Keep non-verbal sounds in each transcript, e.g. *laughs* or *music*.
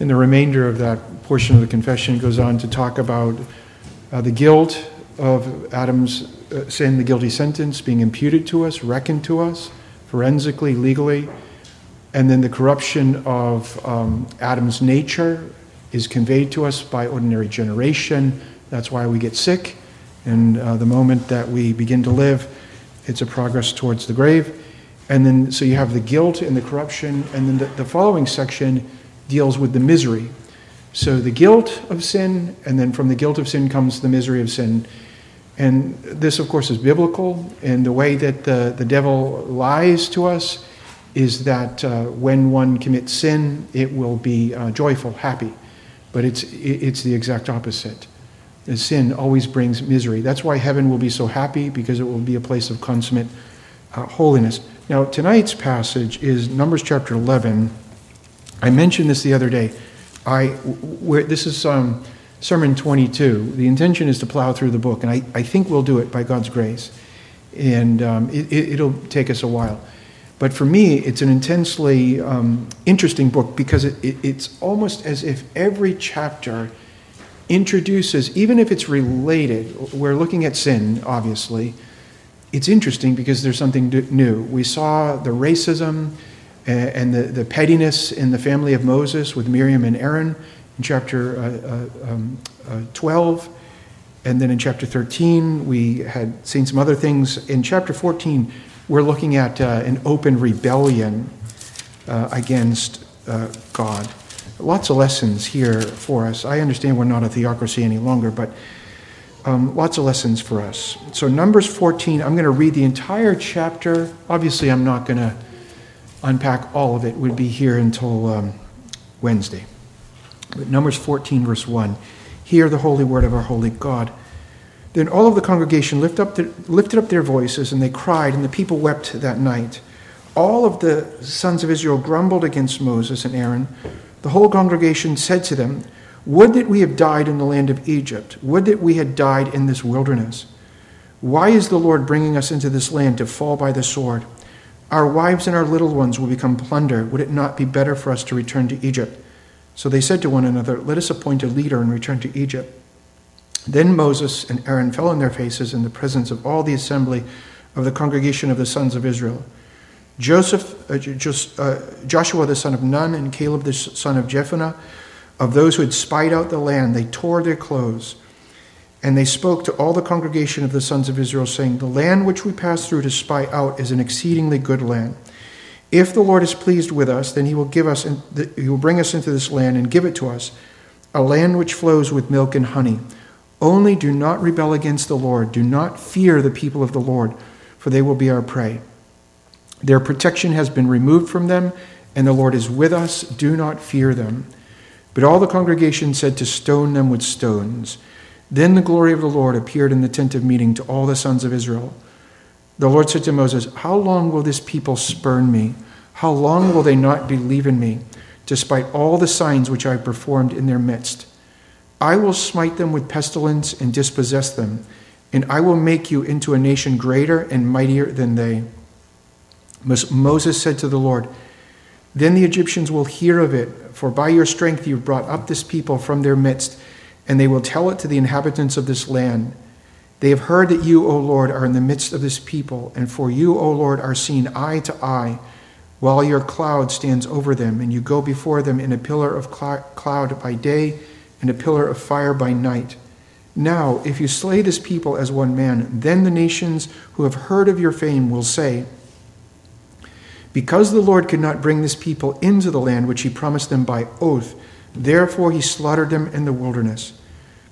And the remainder of that portion of the confession goes on to talk about uh, the guilt of Adam's uh, sin, the guilty sentence being imputed to us, reckoned to us, forensically, legally, and then the corruption of um, Adam's nature is conveyed to us by ordinary generation. That's why we get sick. And uh, the moment that we begin to live, it's a progress towards the grave. And then, so you have the guilt and the corruption. And then the, the following section deals with the misery. So the guilt of sin, and then from the guilt of sin comes the misery of sin. And this, of course, is biblical. And the way that the, the devil lies to us is that uh, when one commits sin, it will be uh, joyful, happy. But it's, it's the exact opposite. Sin always brings misery. That's why heaven will be so happy, because it will be a place of consummate uh, holiness. Now, tonight's passage is Numbers chapter 11. I mentioned this the other day. I, where, this is um, Sermon 22. The intention is to plow through the book, and I, I think we'll do it by God's grace. And um, it, it'll take us a while. But for me, it's an intensely um, interesting book because it, it, it's almost as if every chapter introduces, even if it's related, we're looking at sin, obviously. It's interesting because there's something new. We saw the racism and the, the pettiness in the family of Moses with Miriam and Aaron in chapter uh, uh, um, uh, 12. And then in chapter 13, we had seen some other things. In chapter 14, we're looking at uh, an open rebellion uh, against uh, God. Lots of lessons here for us. I understand we're not a theocracy any longer, but um, lots of lessons for us. So, Numbers 14, I'm going to read the entire chapter. Obviously, I'm not going to unpack all of it, would be here until um, Wednesday. But Numbers 14, verse 1 Hear the holy word of our holy God. Then all of the congregation lift up lifted up their voices, and they cried, and the people wept that night. All of the sons of Israel grumbled against Moses and Aaron. The whole congregation said to them, Would that we had died in the land of Egypt! Would that we had died in this wilderness! Why is the Lord bringing us into this land to fall by the sword? Our wives and our little ones will become plunder. Would it not be better for us to return to Egypt? So they said to one another, Let us appoint a leader and return to Egypt. Then Moses and Aaron fell on their faces in the presence of all the assembly of the congregation of the sons of Israel. Joseph, uh, uh, Joshua the son of Nun and Caleb the son of Jephunneh, of those who had spied out the land, they tore their clothes. And they spoke to all the congregation of the sons of Israel, saying, The land which we passed through to spy out is an exceedingly good land. If the Lord is pleased with us, then he will give us, he will bring us into this land and give it to us, a land which flows with milk and honey only do not rebel against the Lord. Do not fear the people of the Lord, for they will be our prey. Their protection has been removed from them, and the Lord is with us. Do not fear them. But all the congregation said to stone them with stones. Then the glory of the Lord appeared in the tent of meeting to all the sons of Israel. The Lord said to Moses, How long will this people spurn me? How long will they not believe in me, despite all the signs which I have performed in their midst? I will smite them with pestilence and dispossess them, and I will make you into a nation greater and mightier than they. Moses said to the Lord, Then the Egyptians will hear of it, for by your strength you have brought up this people from their midst, and they will tell it to the inhabitants of this land. They have heard that you, O Lord, are in the midst of this people, and for you, O Lord, are seen eye to eye, while your cloud stands over them, and you go before them in a pillar of cloud by day and a pillar of fire by night. Now, if you slay this people as one man, then the nations who have heard of your fame will say, Because the Lord could not bring this people into the land which he promised them by oath, therefore he slaughtered them in the wilderness.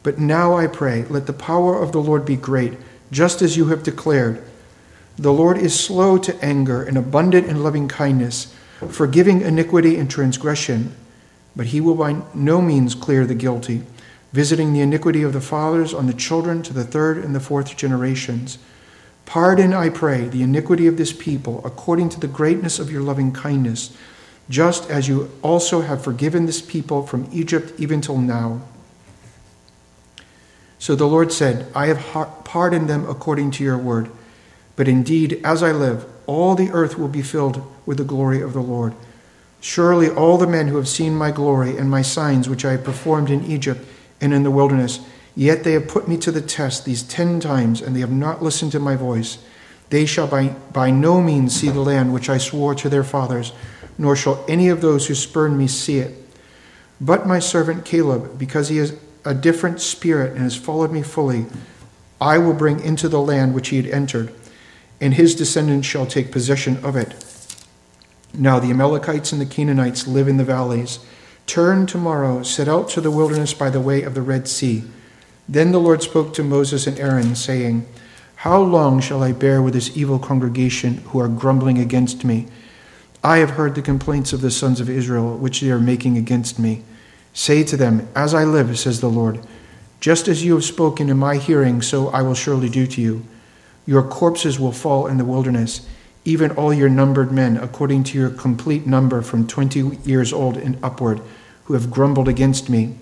But now I pray, let the power of the Lord be great, just as you have declared. The Lord is slow to anger and abundant in loving kindness, forgiving iniquity and transgression but he will by no means clear the guilty, visiting the iniquity of the fathers on the children to the third and the fourth generations. Pardon, I pray, the iniquity of this people according to the greatness of your loving kindness, just as you also have forgiven this people from Egypt even till now. So the Lord said, I have pardoned them according to your word. But indeed, as I live, all the earth will be filled with the glory of the Lord Surely all the men who have seen my glory and my signs which I have performed in Egypt and in the wilderness, yet they have put me to the test these ten times, and they have not listened to my voice. They shall by, by no means see the land which I swore to their fathers, nor shall any of those who spurn me see it. But my servant Caleb, because he has a different spirit and has followed me fully, I will bring into the land which he had entered, and his descendants shall take possession of it. Now the Amalekites and the Canaanites live in the valleys. Turn tomorrow, set out to the wilderness by the way of the Red Sea. Then the Lord spoke to Moses and Aaron, saying, How long shall I bear with this evil congregation who are grumbling against me? I have heard the complaints of the sons of Israel, which they are making against me. Say to them, As I live, says the Lord, just as you have spoken in my hearing, so I will surely do to you. Your corpses will fall in the wilderness even all your numbered men, according to your complete number from twenty years old and upward, who have grumbled against me.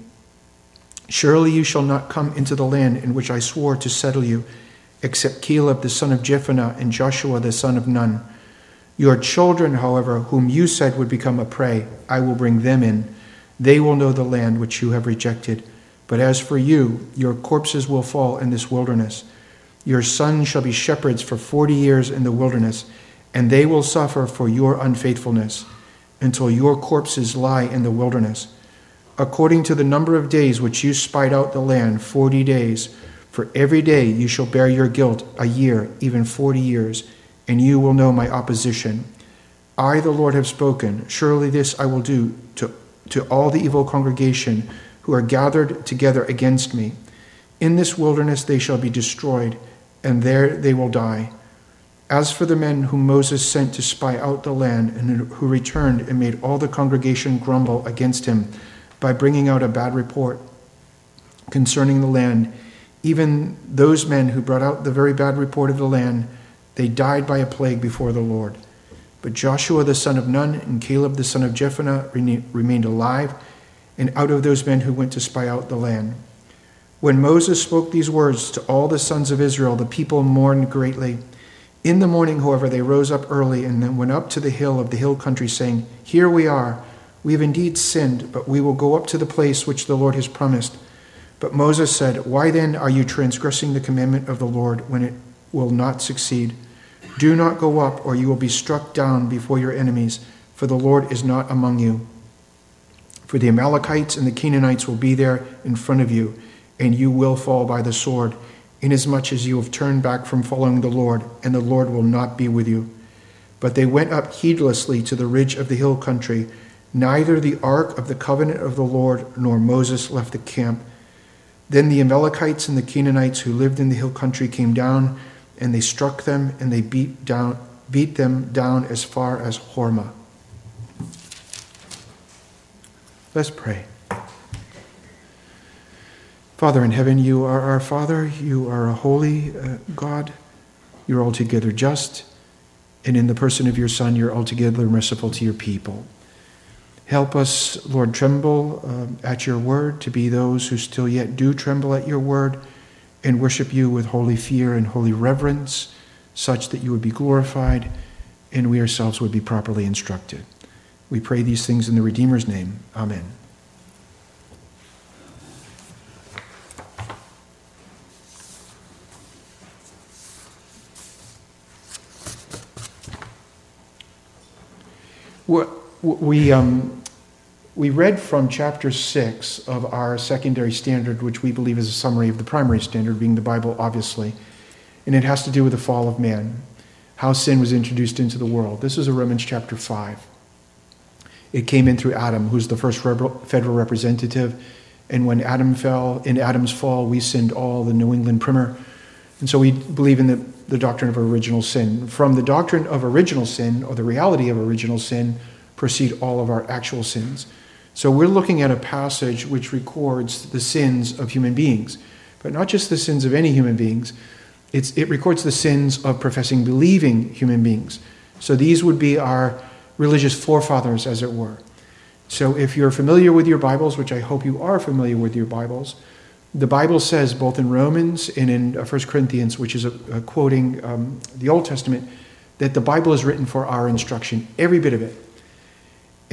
Surely you shall not come into the land in which I swore to settle you, except Caleb the son of Jephunneh and Joshua the son of Nun. Your children, however, whom you said would become a prey, I will bring them in. They will know the land which you have rejected. But as for you, your corpses will fall in this wilderness. Your sons shall be shepherds for forty years in the wilderness and they will suffer for your unfaithfulness until your corpses lie in the wilderness. According to the number of days which you spied out the land, forty days, for every day you shall bear your guilt a year, even forty years, and you will know my opposition. I, the Lord, have spoken. Surely this I will do to, to all the evil congregation who are gathered together against me. In this wilderness they shall be destroyed, and there they will die. As for the men whom Moses sent to spy out the land, and who returned and made all the congregation grumble against him by bringing out a bad report concerning the land, even those men who brought out the very bad report of the land, they died by a plague before the Lord. But Joshua the son of Nun and Caleb the son of Jephunneh remained alive, and out of those men who went to spy out the land. When Moses spoke these words to all the sons of Israel, the people mourned greatly. In the morning, however, they rose up early and then went up to the hill of the hill country, saying, Here we are. We have indeed sinned, but we will go up to the place which the Lord has promised. But Moses said, Why then are you transgressing the commandment of the Lord when it will not succeed? Do not go up, or you will be struck down before your enemies, for the Lord is not among you. For the Amalekites and the Canaanites will be there in front of you, and you will fall by the sword inasmuch as you have turned back from following the Lord, and the Lord will not be with you. But they went up heedlessly to the ridge of the hill country. Neither the ark of the covenant of the Lord nor Moses left the camp. Then the Amalekites and the Canaanites who lived in the hill country came down, and they struck them, and they beat down beat them down as far as Hormah. Let's pray. Father in heaven, you are our Father. You are a holy uh, God. You're altogether just. And in the person of your Son, you're altogether merciful to your people. Help us, Lord, tremble uh, at your word, to be those who still yet do tremble at your word and worship you with holy fear and holy reverence, such that you would be glorified and we ourselves would be properly instructed. We pray these things in the Redeemer's name. Amen. We, um, we read from chapter 6 of our secondary standard, which we believe is a summary of the primary standard, being the Bible, obviously. And it has to do with the fall of man, how sin was introduced into the world. This is a Romans chapter 5. It came in through Adam, who's the first federal representative. And when Adam fell, in Adam's fall, we sinned all, the New England primer. And so we believe in the the doctrine of original sin. From the doctrine of original sin, or the reality of original sin, proceed all of our actual sins. So we're looking at a passage which records the sins of human beings, but not just the sins of any human beings. It's, it records the sins of professing, believing human beings. So these would be our religious forefathers, as it were. So if you're familiar with your Bibles, which I hope you are familiar with your Bibles, the Bible says, both in Romans and in 1 uh, Corinthians, which is a, a quoting um, the Old Testament, that the Bible is written for our instruction, every bit of it.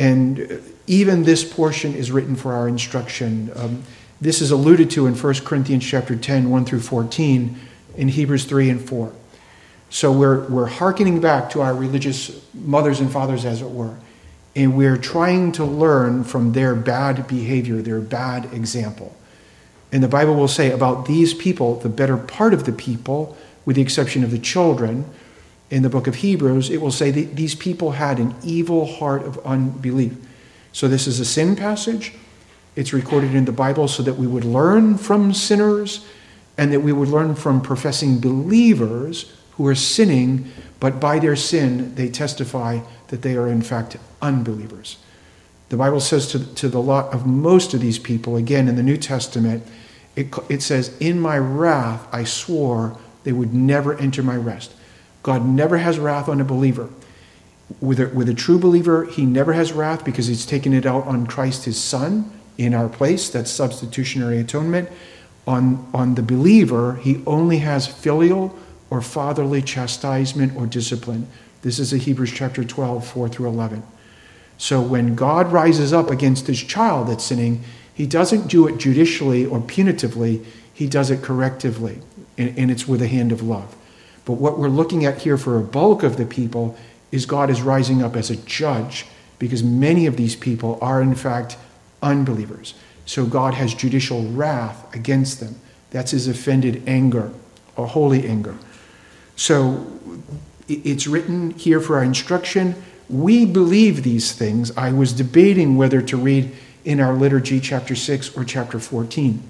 And even this portion is written for our instruction. Um, this is alluded to in 1 Corinthians chapter 10, 1 through 14, in Hebrews 3 and 4. So we're, we're hearkening back to our religious mothers and fathers, as it were, and we're trying to learn from their bad behavior, their bad example. And the Bible will say about these people, the better part of the people, with the exception of the children, in the book of Hebrews, it will say that these people had an evil heart of unbelief. So this is a sin passage. It's recorded in the Bible so that we would learn from sinners and that we would learn from professing believers who are sinning, but by their sin, they testify that they are in fact unbelievers. The Bible says to, to the lot of most of these people, again in the New Testament, it, it says, In my wrath I swore they would never enter my rest. God never has wrath on a believer. With a, with a true believer, he never has wrath because he's taken it out on Christ his Son in our place. That's substitutionary atonement. On, on the believer, he only has filial or fatherly chastisement or discipline. This is Hebrews chapter 12, 4 through 11. So when God rises up against his child that's sinning, he doesn't do it judicially or punitively, he does it correctively, and, and it's with a hand of love. But what we're looking at here for a bulk of the people is God is rising up as a judge because many of these people are, in fact, unbelievers. So God has judicial wrath against them. That's his offended anger, a holy anger. So it's written here for our instruction. We believe these things. I was debating whether to read in our liturgy chapter 6 or chapter 14.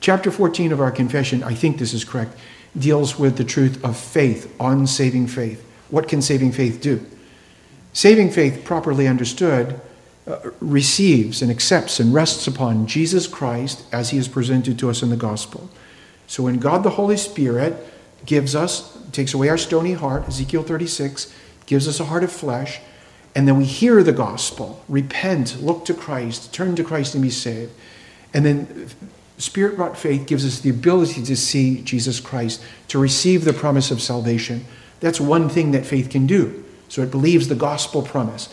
Chapter 14 of our confession, I think this is correct, deals with the truth of faith, on saving faith. What can saving faith do? Saving faith, properly understood, uh, receives and accepts and rests upon Jesus Christ as he is presented to us in the gospel. So when God the Holy Spirit gives us, takes away our stony heart, Ezekiel 36, gives us a heart of flesh, and then we hear the gospel, repent, look to Christ, turn to Christ and be saved. And then Spirit brought faith gives us the ability to see Jesus Christ, to receive the promise of salvation. That's one thing that faith can do. So it believes the gospel promise.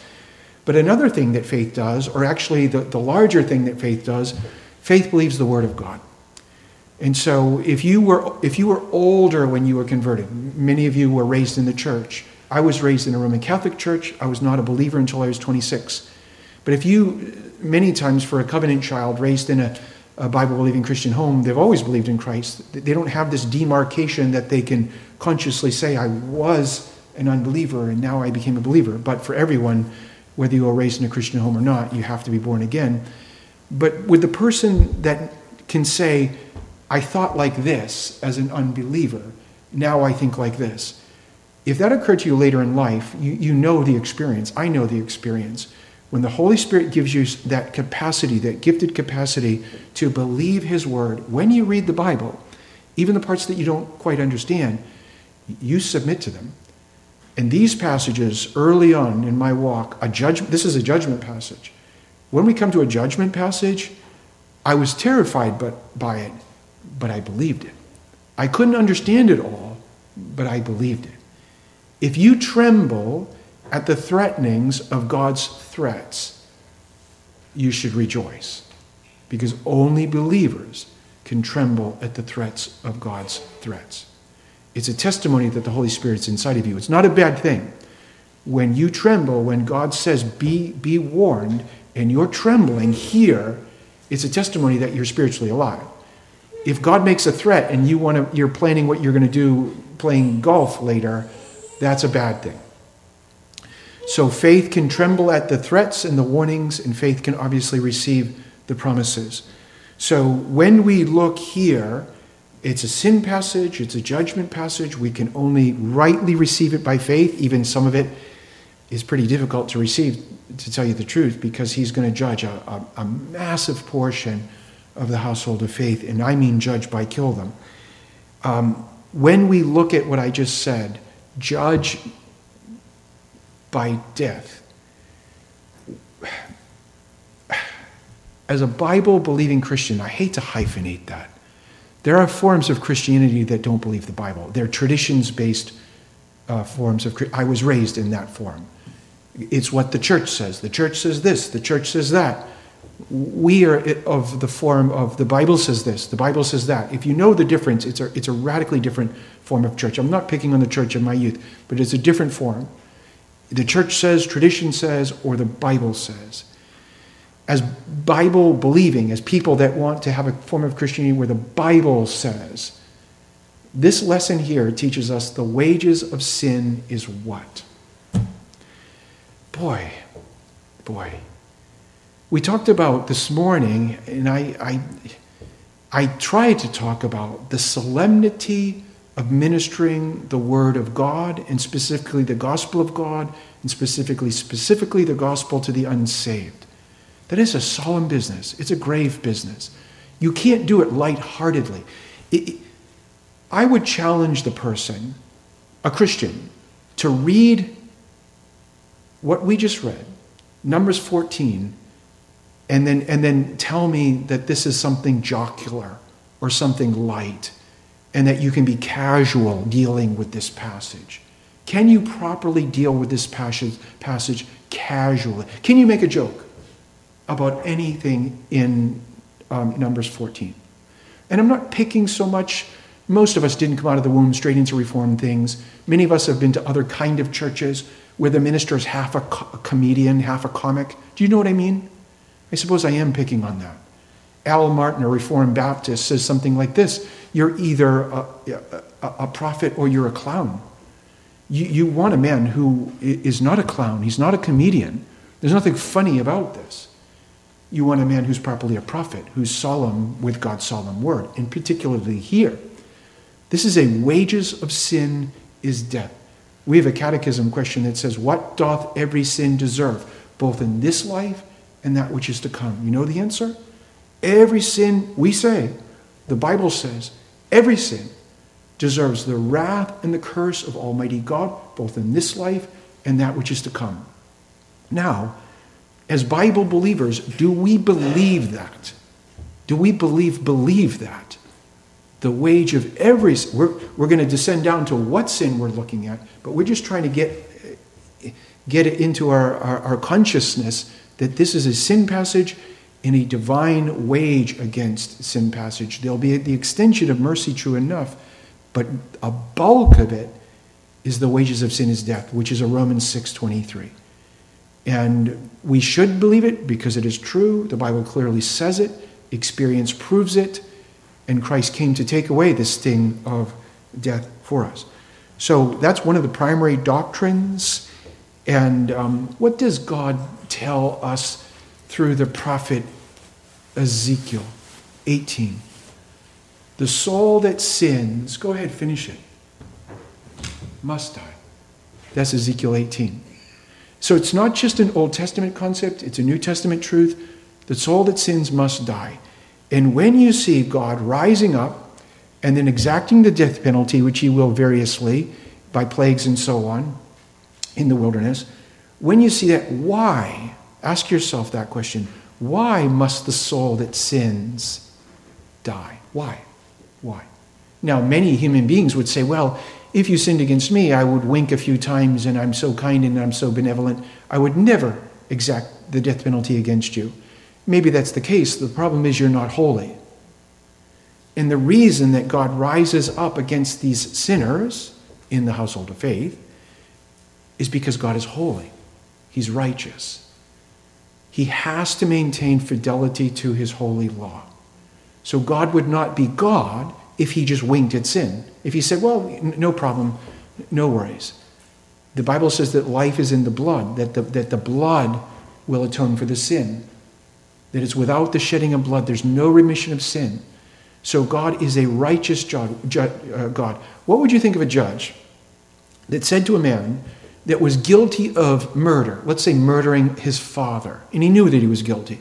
But another thing that faith does, or actually the, the larger thing that faith does, faith believes the word of God. And so if you were if you were older when you were converted, many of you were raised in the church. I was raised in a Roman Catholic church. I was not a believer until I was 26. But if you many times for a covenant child raised in a a Bible believing Christian home, they've always believed in Christ. They don't have this demarcation that they can consciously say, I was an unbeliever and now I became a believer. But for everyone, whether you were raised in a Christian home or not, you have to be born again. But with the person that can say, I thought like this as an unbeliever, now I think like this. If that occurred to you later in life, you, you know the experience. I know the experience when the Holy Spirit gives you that capacity, that gifted capacity to believe His Word, when you read the Bible, even the parts that you don't quite understand, you submit to them. And these passages early on in my walk, a judgment, this is a judgment passage. When we come to a judgment passage, I was terrified but, by it, but I believed it. I couldn't understand it all, but I believed it. If you tremble at the threatenings of God's threats, you should rejoice. Because only believers can tremble at the threats of God's threats. It's a testimony that the Holy Spirit's inside of you. It's not a bad thing. When you tremble, when God says, be, be warned, and you're trembling here, it's a testimony that you're spiritually alive. If God makes a threat and you want to, you're planning what you're going to do playing golf later, that's a bad thing. So faith can tremble at the threats and the warnings, and faith can obviously receive the promises. So when we look here, it's a sin passage, it's a judgment passage. We can only rightly receive it by faith. Even some of it is pretty difficult to receive, to tell you the truth, because he's going to judge a, a, a massive portion of the household of faith, and I mean judge by kill them. Um, when we look at what I just said, judge by death. As a Bible believing Christian, I hate to hyphenate that. There are forms of Christianity that don't believe the Bible. They're traditions based uh, forms of. I was raised in that form. It's what the church says. The church says this, the church says that. We are of the form of the Bible says this, the Bible says that. If you know the difference, it's a, it's a radically different form of church. I'm not picking on the church in my youth, but it's a different form. The church says, tradition says, or the Bible says. As Bible believing, as people that want to have a form of Christianity where the Bible says, this lesson here teaches us the wages of sin is what? Boy, boy. We talked about this morning, and I, I, I tried to talk about the solemnity of ministering the word of God and specifically the gospel of God and specifically specifically the gospel to the unsaved. That is a solemn business. It's a grave business. You can't do it lightheartedly. It, I would challenge the person, a Christian, to read what we just read, Numbers 14, and then, and then tell me that this is something jocular or something light and that you can be casual dealing with this passage. Can you properly deal with this passage, passage casually? Can you make a joke about anything in um, Numbers 14? And I'm not picking so much, most of us didn't come out of the womb straight into Reformed things. Many of us have been to other kind of churches where the minister is half a, co- a comedian, half a comic. Do you know what I mean? I suppose I am picking on that. Al Martin, a Reformed Baptist, says something like this You're either a, a, a prophet or you're a clown. You, you want a man who is not a clown, he's not a comedian. There's nothing funny about this. You want a man who's properly a prophet, who's solemn with God's solemn word, and particularly here. This is a wages of sin is death. We have a catechism question that says, What doth every sin deserve, both in this life and that which is to come? You know the answer? Every sin, we say, the Bible says, every sin deserves the wrath and the curse of Almighty God, both in this life and that which is to come. Now, as Bible believers, do we believe that? Do we believe believe that? The wage of every we're, we're going to descend down to what sin we're looking at, but we're just trying to get get it into our, our, our consciousness that this is a sin passage in a divine wage against sin passage. There'll be the extension of mercy, true enough, but a bulk of it is the wages of sin is death, which is a Romans 6:23. And we should believe it because it is true. The Bible clearly says it, experience proves it, and Christ came to take away this sting of death for us. So that's one of the primary doctrines. And um, what does God tell us through the prophet Ezekiel 18. The soul that sins, go ahead, finish it, must die. That's Ezekiel 18. So it's not just an Old Testament concept, it's a New Testament truth. The soul that sins must die. And when you see God rising up and then exacting the death penalty, which he will variously by plagues and so on in the wilderness, when you see that, why? Ask yourself that question. Why must the soul that sins die? Why? Why? Now, many human beings would say, well, if you sinned against me, I would wink a few times and I'm so kind and I'm so benevolent. I would never exact the death penalty against you. Maybe that's the case. The problem is you're not holy. And the reason that God rises up against these sinners in the household of faith is because God is holy, He's righteous he has to maintain fidelity to his holy law. So God would not be God if he just winked at sin. If he said, well, no problem, no worries. The Bible says that life is in the blood, that the, that the blood will atone for the sin, that it's without the shedding of blood, there's no remission of sin. So God is a righteous uh, God. What would you think of a judge that said to a man, that was guilty of murder, let's say murdering his father, and he knew that he was guilty.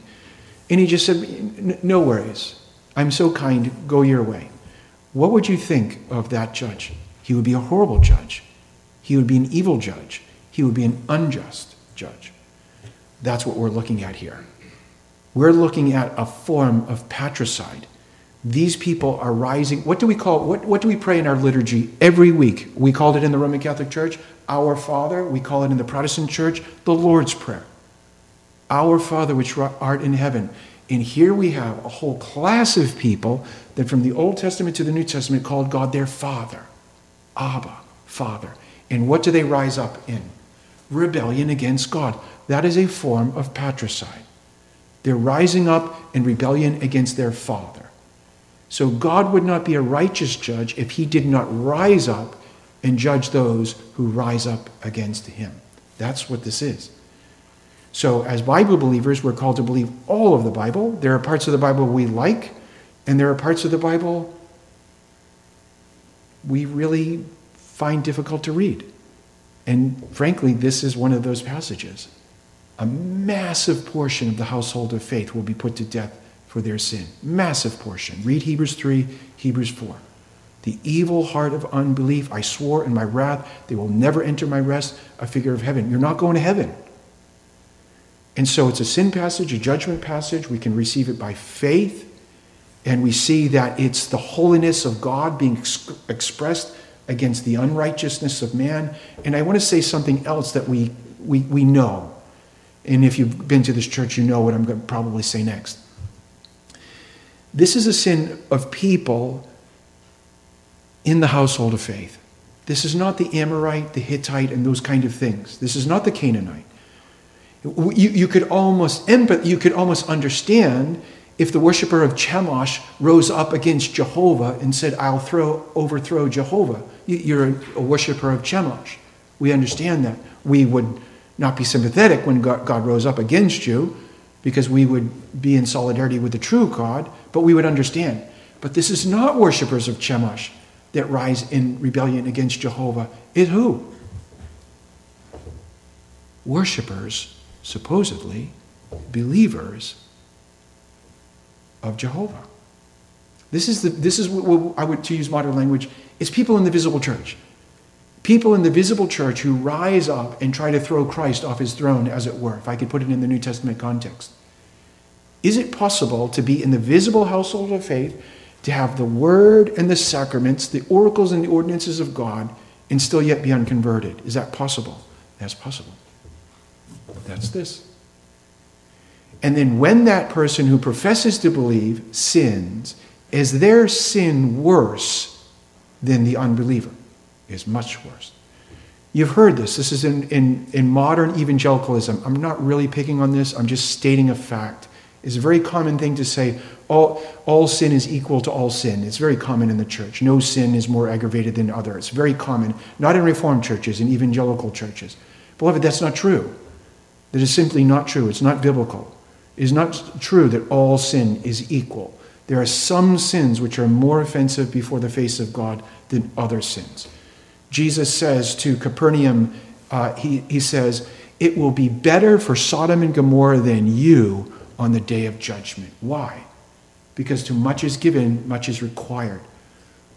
And he just said, No worries. I'm so kind. Go your way. What would you think of that judge? He would be a horrible judge. He would be an evil judge. He would be an unjust judge. That's what we're looking at here. We're looking at a form of patricide. These people are rising. What do we call what, what do we pray in our liturgy every week? We called it in the Roman Catholic Church, Our Father. We call it in the Protestant Church, the Lord's Prayer. Our Father which art in heaven. And here we have a whole class of people that from the Old Testament to the New Testament called God their Father. Abba, Father. And what do they rise up in? Rebellion against God. That is a form of patricide. They're rising up in rebellion against their Father. So God would not be a righteous judge if he did not rise up and judge those who rise up against him. That's what this is. So, as Bible believers, we're called to believe all of the Bible. There are parts of the Bible we like, and there are parts of the Bible we really find difficult to read. And frankly, this is one of those passages. A massive portion of the household of faith will be put to death for their sin. Massive portion. Read Hebrews 3, Hebrews 4. The evil heart of unbelief, I swore in my wrath, they will never enter my rest, a figure of heaven. You're not going to heaven. And so it's a sin passage, a judgment passage. We can receive it by faith. And we see that it's the holiness of God being ex- expressed against the unrighteousness of man. And I want to say something else that we, we, we know. And if you've been to this church, you know what I'm going to probably say next. This is a sin of people in the household of faith. This is not the Amorite, the Hittite, and those kind of things. This is not the Canaanite. You, you, could almost empath, you could almost understand if the worshiper of Chemosh rose up against Jehovah and said, I'll throw, overthrow Jehovah. You're a worshiper of Chemosh. We understand that. We would not be sympathetic when God, God rose up against you because we would be in solidarity with the true God, but we would understand. But this is not worshippers of Chemosh that rise in rebellion against Jehovah. It who? Worshippers supposedly believers of Jehovah. This is, the, this is what, I would, to use modern language, it's people in the visible church. People in the visible church who rise up and try to throw Christ off his throne, as it were, if I could put it in the New Testament context. Is it possible to be in the visible household of faith, to have the word and the sacraments, the oracles and the ordinances of God, and still yet be unconverted? Is that possible? That's possible. That's this. And then when that person who professes to believe sins, is their sin worse than the unbeliever? Is much worse. You've heard this. This is in, in, in modern evangelicalism. I'm not really picking on this, I'm just stating a fact. It's a very common thing to say, all, all sin is equal to all sin. It's very common in the church. No sin is more aggravated than other. It's very common, not in Reformed churches, in evangelical churches. Beloved, that's not true. That is simply not true. It's not biblical. It is not true that all sin is equal. There are some sins which are more offensive before the face of God than other sins. Jesus says to Capernaum, uh, he, he says, It will be better for Sodom and Gomorrah than you on the day of judgment. Why? Because to much is given, much is required.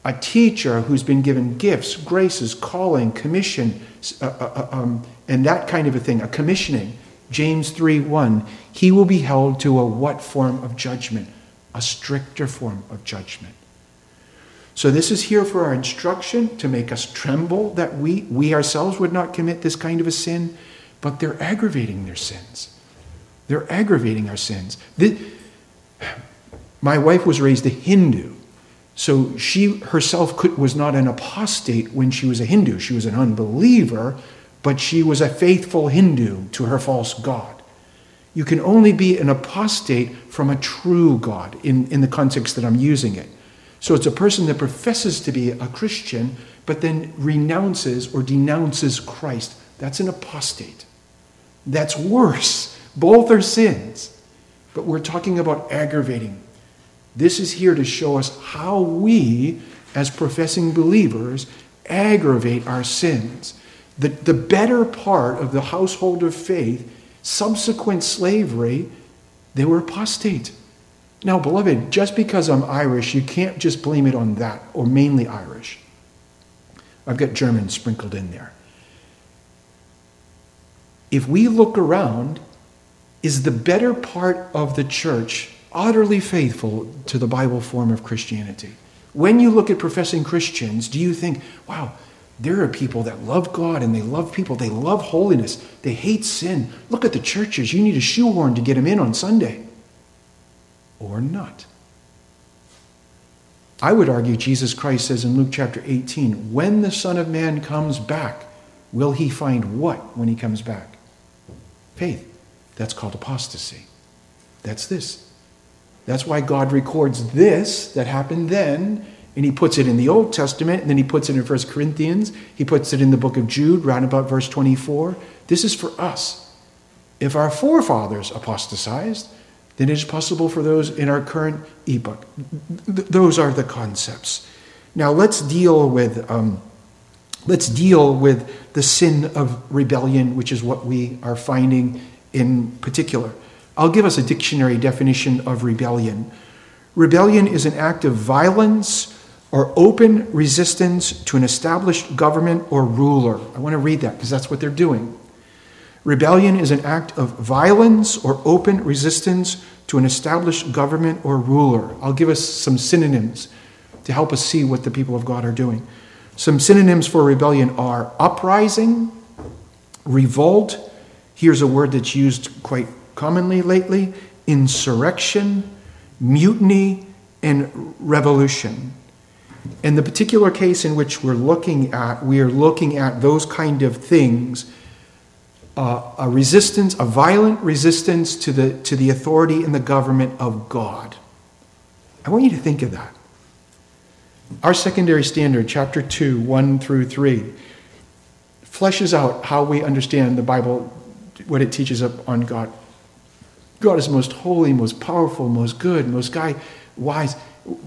A teacher who's been given gifts, graces, calling, commission, uh, uh, uh um, and that kind of a thing, a commissioning, James 3 1, he will be held to a what form of judgment? A stricter form of judgment. So, this is here for our instruction to make us tremble that we, we ourselves would not commit this kind of a sin, but they're aggravating their sins. They're aggravating our sins. The, my wife was raised a Hindu, so she herself could, was not an apostate when she was a Hindu. She was an unbeliever, but she was a faithful Hindu to her false god. You can only be an apostate from a true God in, in the context that I'm using it. So it's a person that professes to be a Christian, but then renounces or denounces Christ. That's an apostate. That's worse. Both are sins. But we're talking about aggravating. This is here to show us how we, as professing believers, aggravate our sins the, the better part of the household of faith, subsequent slavery, they were apostate. Now, beloved, just because I'm Irish, you can't just blame it on that, or mainly Irish. I've got German sprinkled in there. If we look around, is the better part of the church utterly faithful to the Bible form of Christianity. When you look at professing Christians, do you think, wow, there are people that love God and they love people, they love holiness, they hate sin. Look at the churches. You need a shoehorn to get them in on Sunday. Or not. I would argue Jesus Christ says in Luke chapter 18, when the Son of Man comes back, will he find what when he comes back? Faith. That's called apostasy. That's this. That's why God records this that happened then, and he puts it in the Old Testament, and then he puts it in 1 Corinthians, he puts it in the book of Jude, round about verse 24. This is for us. If our forefathers apostatized, then it is possible for those in our current epoch. Th- those are the concepts. Now let's deal with um, let's deal with the sin of rebellion, which is what we are finding in particular. I'll give us a dictionary definition of rebellion. Rebellion is an act of violence or open resistance to an established government or ruler. I want to read that because that's what they're doing. Rebellion is an act of violence or open resistance to an established government or ruler. I'll give us some synonyms to help us see what the people of God are doing. Some synonyms for rebellion are uprising, revolt. Here's a word that's used quite commonly lately insurrection, mutiny, and revolution. In the particular case in which we're looking at, we are looking at those kind of things uh, a resistance, a violent resistance to the, to the authority and the government of God. I want you to think of that. Our secondary standard, chapter 2, 1 through 3, fleshes out how we understand the Bible, what it teaches up on God. God is most holy, most powerful, most good, most guy, wise.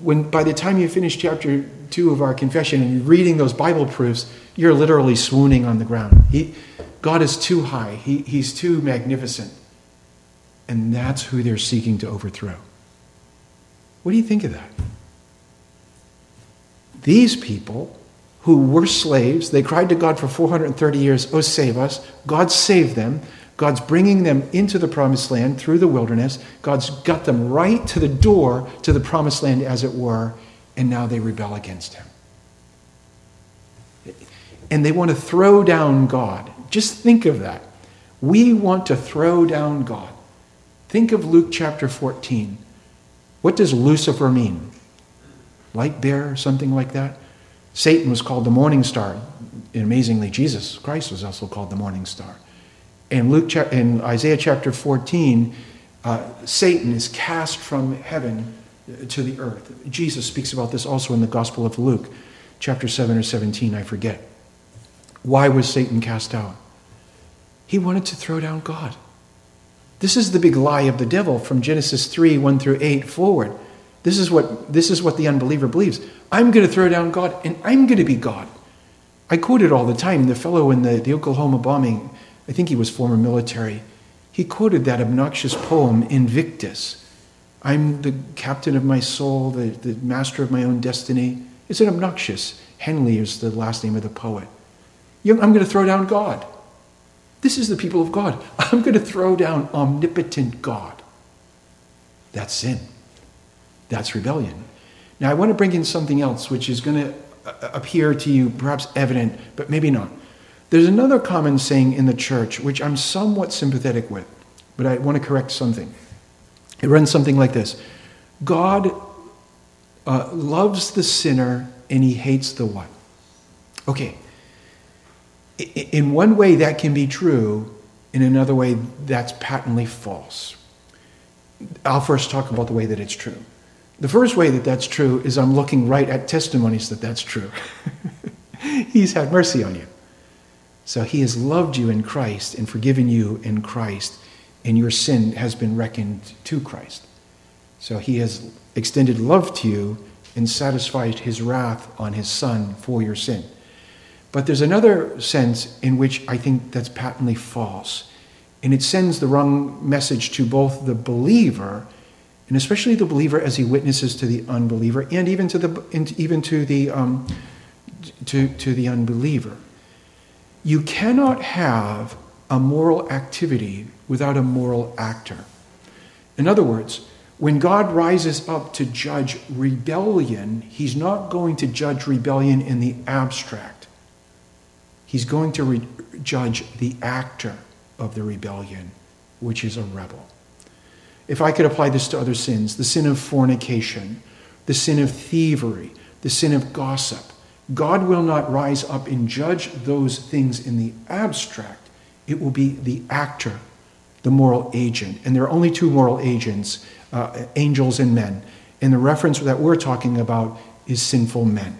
When by the time you finish chapter 2 of our confession and you're reading those Bible proofs, you're literally swooning on the ground. He, God is too high, he, He's too magnificent. And that's who they're seeking to overthrow. What do you think of that? These people who were slaves, they cried to God for 430 years, Oh, save us. God saved them. God's bringing them into the promised land through the wilderness. God's got them right to the door to the promised land, as it were, and now they rebel against Him. And they want to throw down God. Just think of that. We want to throw down God. Think of Luke chapter 14. What does Lucifer mean? Light bearer, something like that? Satan was called the morning star. And amazingly, Jesus Christ was also called the morning star. In, Luke, in Isaiah chapter 14, uh, Satan is cast from heaven to the earth. Jesus speaks about this also in the Gospel of Luke, chapter 7 or 17, I forget. Why was Satan cast out? He wanted to throw down God. This is the big lie of the devil from Genesis 3 1 through 8 forward. This is what, this is what the unbeliever believes. I'm going to throw down God and I'm going to be God. I quote it all the time. The fellow in the, the Oklahoma bombing, I think he was former military, he quoted that obnoxious poem, Invictus. I'm the captain of my soul, the, the master of my own destiny. It's an obnoxious. Henley is the last name of the poet. I'm going to throw down God. This is the people of God. *laughs* I'm going to throw down omnipotent God. That's sin. That's rebellion. Now, I want to bring in something else which is going to uh, appear to you perhaps evident, but maybe not. There's another common saying in the church which I'm somewhat sympathetic with, but I want to correct something. It runs something like this God uh, loves the sinner and he hates the what? Okay, in one way, that can be true. In another way, that's patently false. I'll first talk about the way that it's true. The first way that that's true is I'm looking right at testimonies that that's true. *laughs* He's had mercy on you. So he has loved you in Christ and forgiven you in Christ, and your sin has been reckoned to Christ. So he has extended love to you and satisfied his wrath on his son for your sin. But there's another sense in which I think that's patently false. And it sends the wrong message to both the believer, and especially the believer as he witnesses to the unbeliever, and even to the, even to the, um, to, to the unbeliever. You cannot have a moral activity without a moral actor. In other words, When God rises up to judge rebellion, he's not going to judge rebellion in the abstract. He's going to re- judge the actor of the rebellion, which is a rebel. If I could apply this to other sins, the sin of fornication, the sin of thievery, the sin of gossip, God will not rise up and judge those things in the abstract. It will be the actor, the moral agent. And there are only two moral agents uh, angels and men. And the reference that we're talking about is sinful men.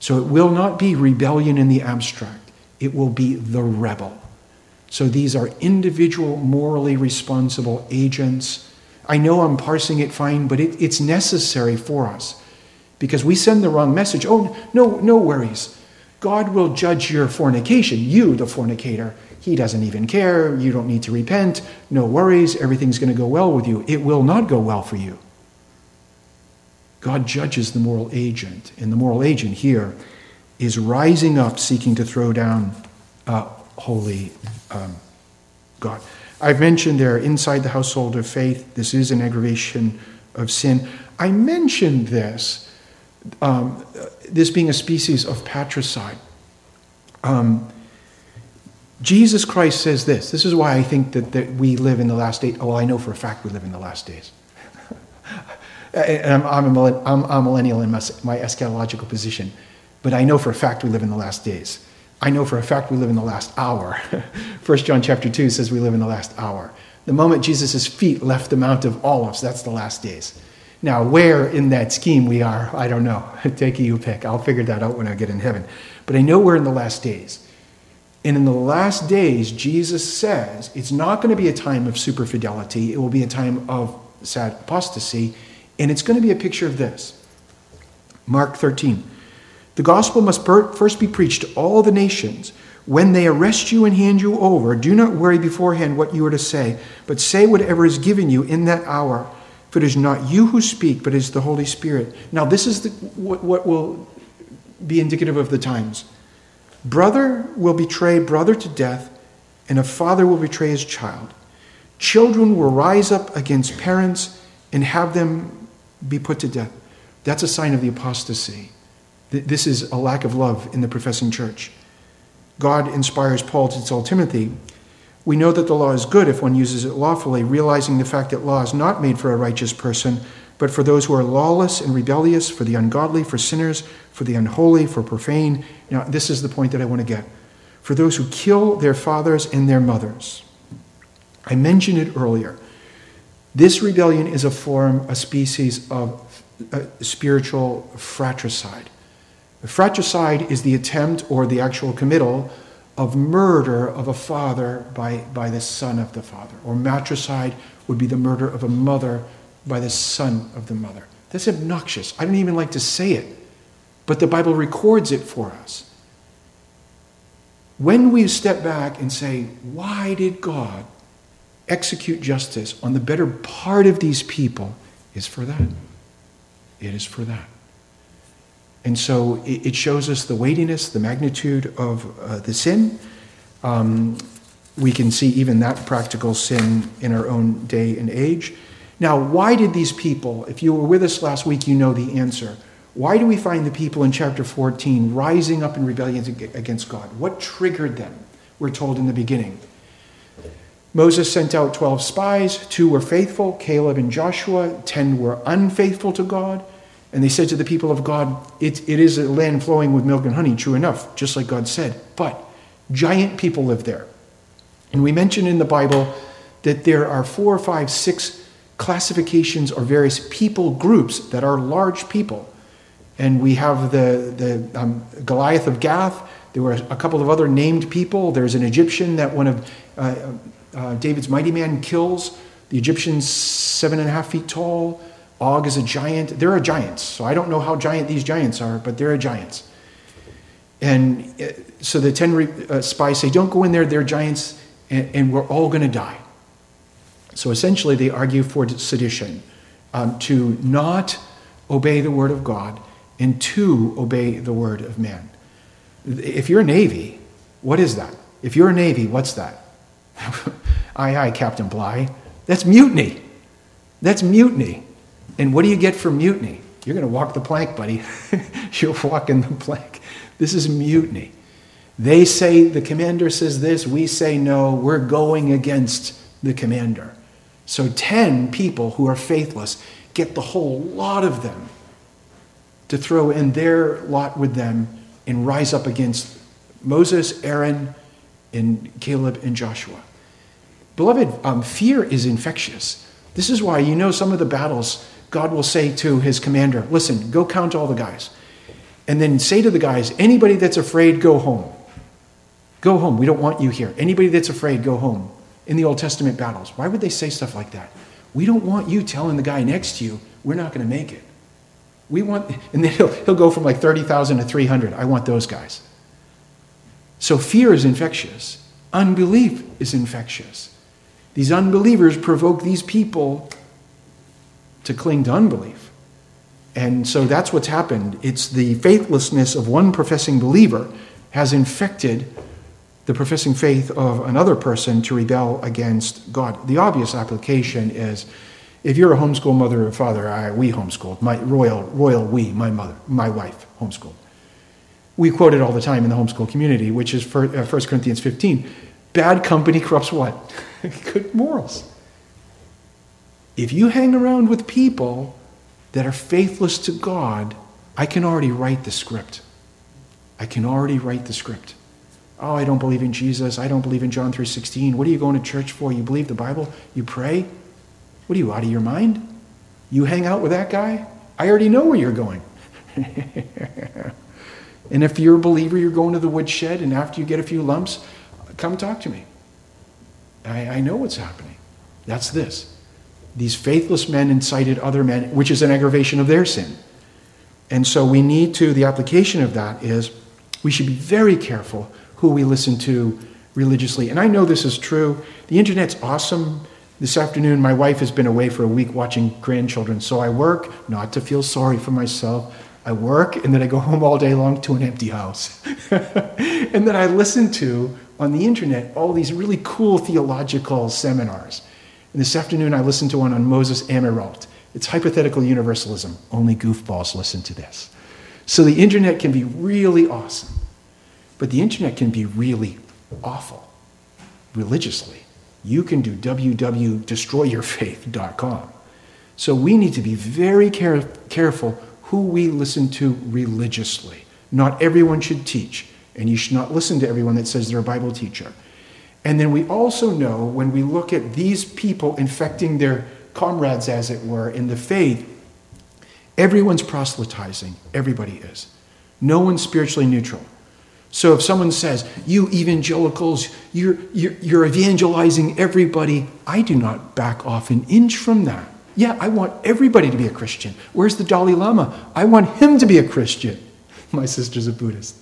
So it will not be rebellion in the abstract, it will be the rebel. So these are individual, morally responsible agents. I know I'm parsing it fine, but it, it's necessary for us because we send the wrong message. Oh, no, no worries. God will judge your fornication, you, the fornicator. He doesn't even care. You don't need to repent. No worries. Everything's going to go well with you. It will not go well for you. God judges the moral agent, and the moral agent here is rising up seeking to throw down uh, holy um, God. I've mentioned there inside the household of faith, this is an aggravation of sin. I mentioned this, um, this being a species of patricide. Um, Jesus Christ says this. This is why I think that, that we live in the last days. Oh, I know for a fact we live in the last days. *laughs* I'm, I'm, a, I'm, amillennial in my, my eschatological position, but I know for a fact we live in the last days. I know for a fact we live in the last hour. *laughs* 1 John chapter 2 says we live in the last hour. The moment Jesus' feet left the Mount of Olives, that's the last days. Now, where in that scheme we are, I don't know. *laughs* Take a you pick. I'll figure that out when I get in heaven. But I know we're in the last days. And in the last days, Jesus says it's not going to be a time of super fidelity, it will be a time of sad apostasy. And it's going to be a picture of this Mark 13. The gospel must first be preached to all the nations. When they arrest you and hand you over, do not worry beforehand what you are to say, but say whatever is given you in that hour. For it is not you who speak, but it is the Holy Spirit. Now, this is the, what, what will be indicative of the times. Brother will betray brother to death, and a father will betray his child. Children will rise up against parents and have them be put to death. That's a sign of the apostasy. This is a lack of love in the professing church. God inspires Paul to tell Timothy, We know that the law is good if one uses it lawfully, realizing the fact that law is not made for a righteous person, but for those who are lawless and rebellious, for the ungodly, for sinners, for the unholy, for profane. Now, this is the point that I want to get. For those who kill their fathers and their mothers. I mentioned it earlier. This rebellion is a form, a species of uh, spiritual fratricide. Fratricide is the attempt or the actual committal of murder of a father by, by the son of the father. Or matricide would be the murder of a mother by the son of the mother. That's obnoxious. I don't even like to say it, but the Bible records it for us. When we step back and say, why did God execute justice on the better part of these people, is for that. It is for that. And so it shows us the weightiness, the magnitude of uh, the sin. Um, we can see even that practical sin in our own day and age. Now, why did these people, if you were with us last week, you know the answer. Why do we find the people in chapter 14 rising up in rebellion against God? What triggered them? We're told in the beginning. Moses sent out 12 spies. Two were faithful, Caleb and Joshua. Ten were unfaithful to God. And they said to the people of God, it, it is a land flowing with milk and honey, true enough, just like God said. But giant people live there. And we mention in the Bible that there are four, five, six classifications or various people groups that are large people. And we have the, the um, Goliath of Gath. There were a couple of other named people. There's an Egyptian that one of uh, uh, David's mighty man kills. The Egyptian's seven and a half feet tall. Og is a giant. There are giants. So I don't know how giant these giants are, but there are giants. And uh, so the ten uh, spies say, Don't go in there, they're giants, and, and we're all going to die. So essentially, they argue for sedition, um, to not obey the word of God and to obey the word of man. If you're a Navy, what is that? If you're a Navy, what's that? *laughs* aye, aye, Captain Bligh. That's mutiny. That's mutiny. And what do you get for mutiny? You're going to walk the plank, buddy. *laughs* You're walking the plank. This is mutiny. They say the commander says this, we say no, we're going against the commander. So 10 people who are faithless get the whole lot of them to throw in their lot with them and rise up against Moses, Aaron, and Caleb and Joshua. Beloved, um, fear is infectious. This is why you know some of the battles God will say to his commander, Listen, go count all the guys. And then say to the guys, Anybody that's afraid, go home. Go home. We don't want you here. Anybody that's afraid, go home. In the Old Testament battles. Why would they say stuff like that? We don't want you telling the guy next to you, we're not going to make it. We want, and then he'll, he'll go from like 30,000 to 300. I want those guys. So fear is infectious, unbelief is infectious. These unbelievers provoke these people to cling to unbelief. And so that's what's happened. It's the faithlessness of one professing believer has infected the professing faith of another person to rebel against God. The obvious application is if you're a homeschool mother or father, I, we homeschooled, my royal, royal we, my mother, my wife homeschooled. We quote it all the time in the homeschool community, which is 1 uh, Corinthians 15. Bad company corrupts what? *laughs* Good morals. If you hang around with people that are faithless to God, I can already write the script. I can already write the script. Oh, I don't believe in Jesus. I don't believe in John 3:16. What are you going to church for? You believe the Bible? You pray? What are you, out of your mind? You hang out with that guy? I already know where you're going. *laughs* and if you're a believer, you're going to the woodshed, and after you get a few lumps, come talk to me. I, I know what's happening. That's this. These faithless men incited other men, which is an aggravation of their sin. And so we need to, the application of that is we should be very careful who we listen to religiously. And I know this is true. The internet's awesome. This afternoon, my wife has been away for a week watching grandchildren. So I work, not to feel sorry for myself. I work, and then I go *laughs* home all day long to an empty house. *laughs* and then I listen to, on the internet, all these really cool theological seminars. And this afternoon, I listened to one on Moses Amyraut. It's hypothetical universalism. Only goofballs listen to this. So the internet can be really awesome, but the internet can be really awful religiously you can do www.destroyyourfaith.com. So we need to be very care- careful who we listen to religiously. Not everyone should teach, and you should not listen to everyone that says they're a Bible teacher. And then we also know when we look at these people infecting their comrades, as it were, in the faith, everyone's proselytizing. Everybody is. No one's spiritually neutral. So if someone says, You evangelicals, you're, you're, you're, evangelizing everybody, I do not back off an inch from that. Yeah, I want everybody to be a Christian. Where's the Dalai Lama? I want him to be a Christian. *laughs* My sister's a Buddhist.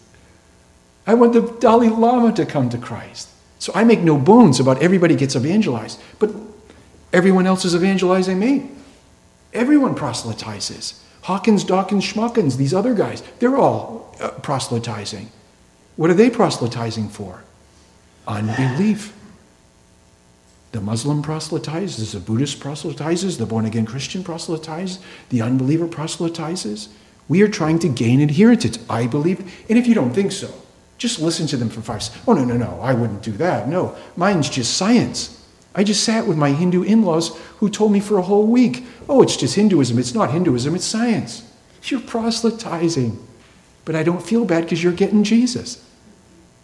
I want the Dalai Lama to come to Christ. So I make no bones about everybody gets evangelized, but everyone else is evangelizing me. Everyone proselytizes. Hawkins, Dawkins, Schmuckins, these other guys, they're all uh, proselytizing. What are they proselytizing for? Unbelief. The Muslim proselytizes, the Buddhist proselytizes, the born again Christian proselytizes, the unbeliever proselytizes. We are trying to gain adherence. It's I believe. And if you don't think so, just listen to them for five seconds. Oh, no, no, no, I wouldn't do that. No, mine's just science. I just sat with my Hindu in laws who told me for a whole week, oh, it's just Hinduism. It's not Hinduism, it's science. You're proselytizing but I don't feel bad because you're getting Jesus.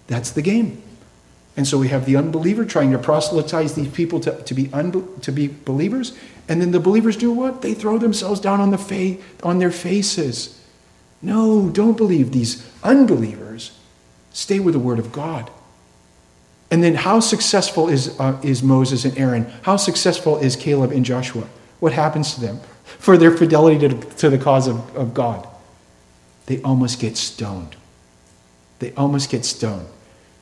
That's the game. And so we have the unbeliever trying to proselytize these people to, to, be, unbe- to be believers. And then the believers do what? They throw themselves down on, the fa- on their faces. No, don't believe these unbelievers. Stay with the word of God. And then how successful is, uh, is Moses and Aaron? How successful is Caleb and Joshua? What happens to them for their fidelity to, to the cause of, of God? they almost get stoned. They almost get stoned.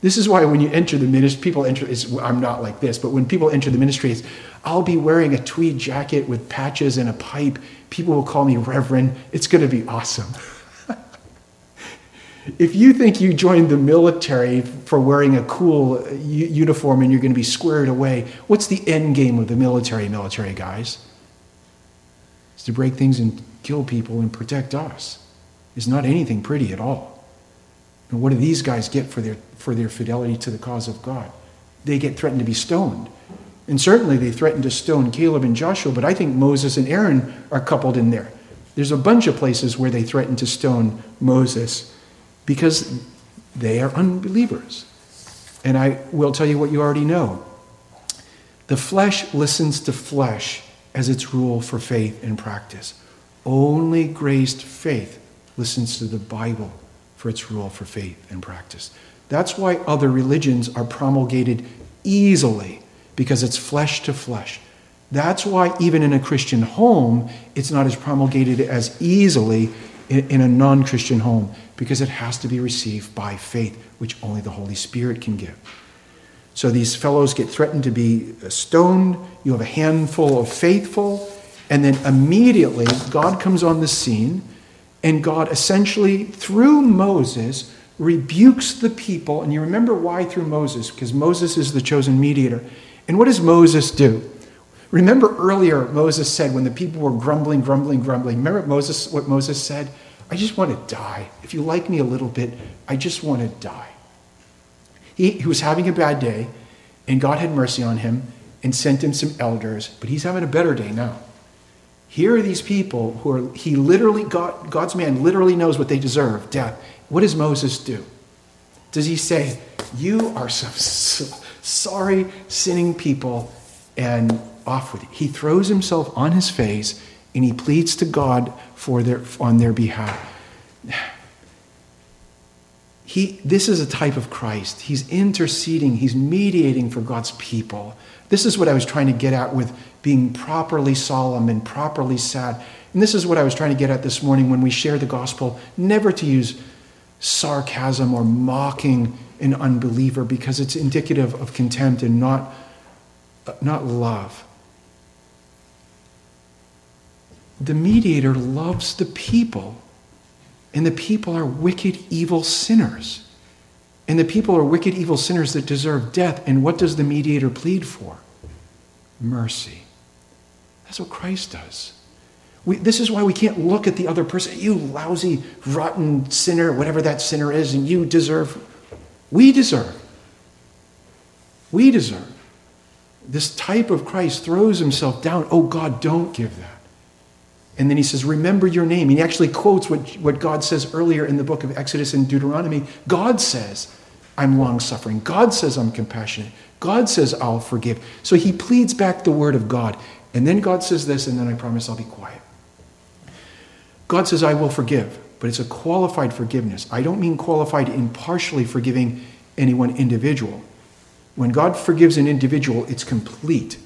This is why when you enter the ministry, people enter, I'm not like this, but when people enter the ministry, it's, I'll be wearing a tweed jacket with patches and a pipe. People will call me Reverend. It's going to be awesome. *laughs* if you think you joined the military for wearing a cool uh, u- uniform and you're going to be squared away, what's the end game of the military, military guys? It's to break things and kill people and protect us. It's not anything pretty at all. And what do these guys get for their, for their fidelity to the cause of God? They get threatened to be stoned. And certainly they threatened to stone Caleb and Joshua, but I think Moses and Aaron are coupled in there. There's a bunch of places where they threaten to stone Moses because they are unbelievers. And I will tell you what you already know. The flesh listens to flesh as its rule for faith and practice. Only graced faith listens to the Bible for its rule for faith and practice. That's why other religions are promulgated easily, because it's flesh to flesh. That's why, even in a Christian home, it's not as promulgated as easily in, a non Christian home, because it has to be received by faith, which only the Holy Spirit can give. So these fellows get threatened to be stoned. You have a handful of faithful. And then immediately, God comes on the scene, and God essentially, through Moses, rebukes the people. And you remember why through Moses? Because Moses is the chosen mediator. And what does Moses do? Remember earlier, Moses said when the people were grumbling, grumbling, grumbling, remember Moses, what Moses said? I just want to die. If you like me a little bit, I just want to die. He, he was having a bad day, and God had mercy on him and sent him some elders, but he's having a better day now. Here are these people who are, he literally, God, God's man literally knows what they deserve death. What does Moses do? Does he say, You are some sorry, sinning people, and off with it? He throws himself on his face and he pleads to God for their, on their behalf. He, this is a type of Christ. He's interceding, he's mediating for God's people. This is what I was trying to get at with being properly solemn and properly sad. And this is what I was trying to get at this morning when we share the gospel, never to use sarcasm or mocking an unbeliever because it's indicative of contempt and not, not love. The mediator loves the people and the people are wicked, evil sinners. And the people are wicked, evil sinners that deserve death. And what does the mediator plead for? Mercy. That's what Christ does. We, this is why we can't look at the other person, you lousy, rotten sinner, whatever that sinner is, and you deserve. We deserve. We deserve. This type of Christ throws himself down. Oh, God, don't give that. And then he says, Remember your name. And he actually quotes what, what God says earlier in the book of Exodus and Deuteronomy. God says, I'm long suffering. God says, I'm compassionate. God says, I'll forgive. So he pleads back the word of God. And then God says this, and then I promise I'll be quiet. God says, I will forgive, but it's a qualified forgiveness. I don't mean qualified in partially forgiving any one individual. When God forgives an individual, it's complete.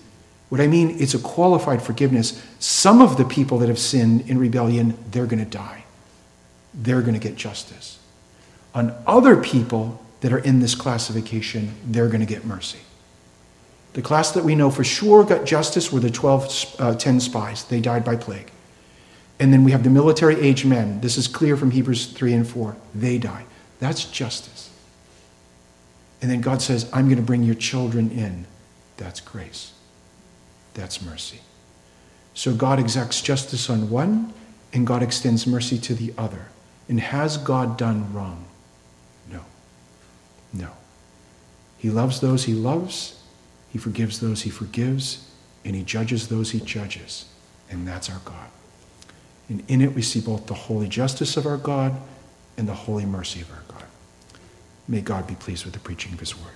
What I mean, it's a qualified forgiveness. Some of the people that have sinned in rebellion, they're going to die. They're going to get justice. On other people that are in this classification, they're going to get mercy. The class that we know for sure got justice were the 12, uh, 10 spies. They died by plague. And then we have the military age men. This is clear from Hebrews 3 and 4. They die. That's justice. And then God says, I'm going to bring your children in. That's grace. That's mercy. So God exacts justice on one, and God extends mercy to the other. And has God done wrong? No. No. He loves those he loves, he forgives those he forgives, and he judges those he judges. And that's our God. And in it we see both the holy justice of our God and the holy mercy of our God. May God be pleased with the preaching of his word.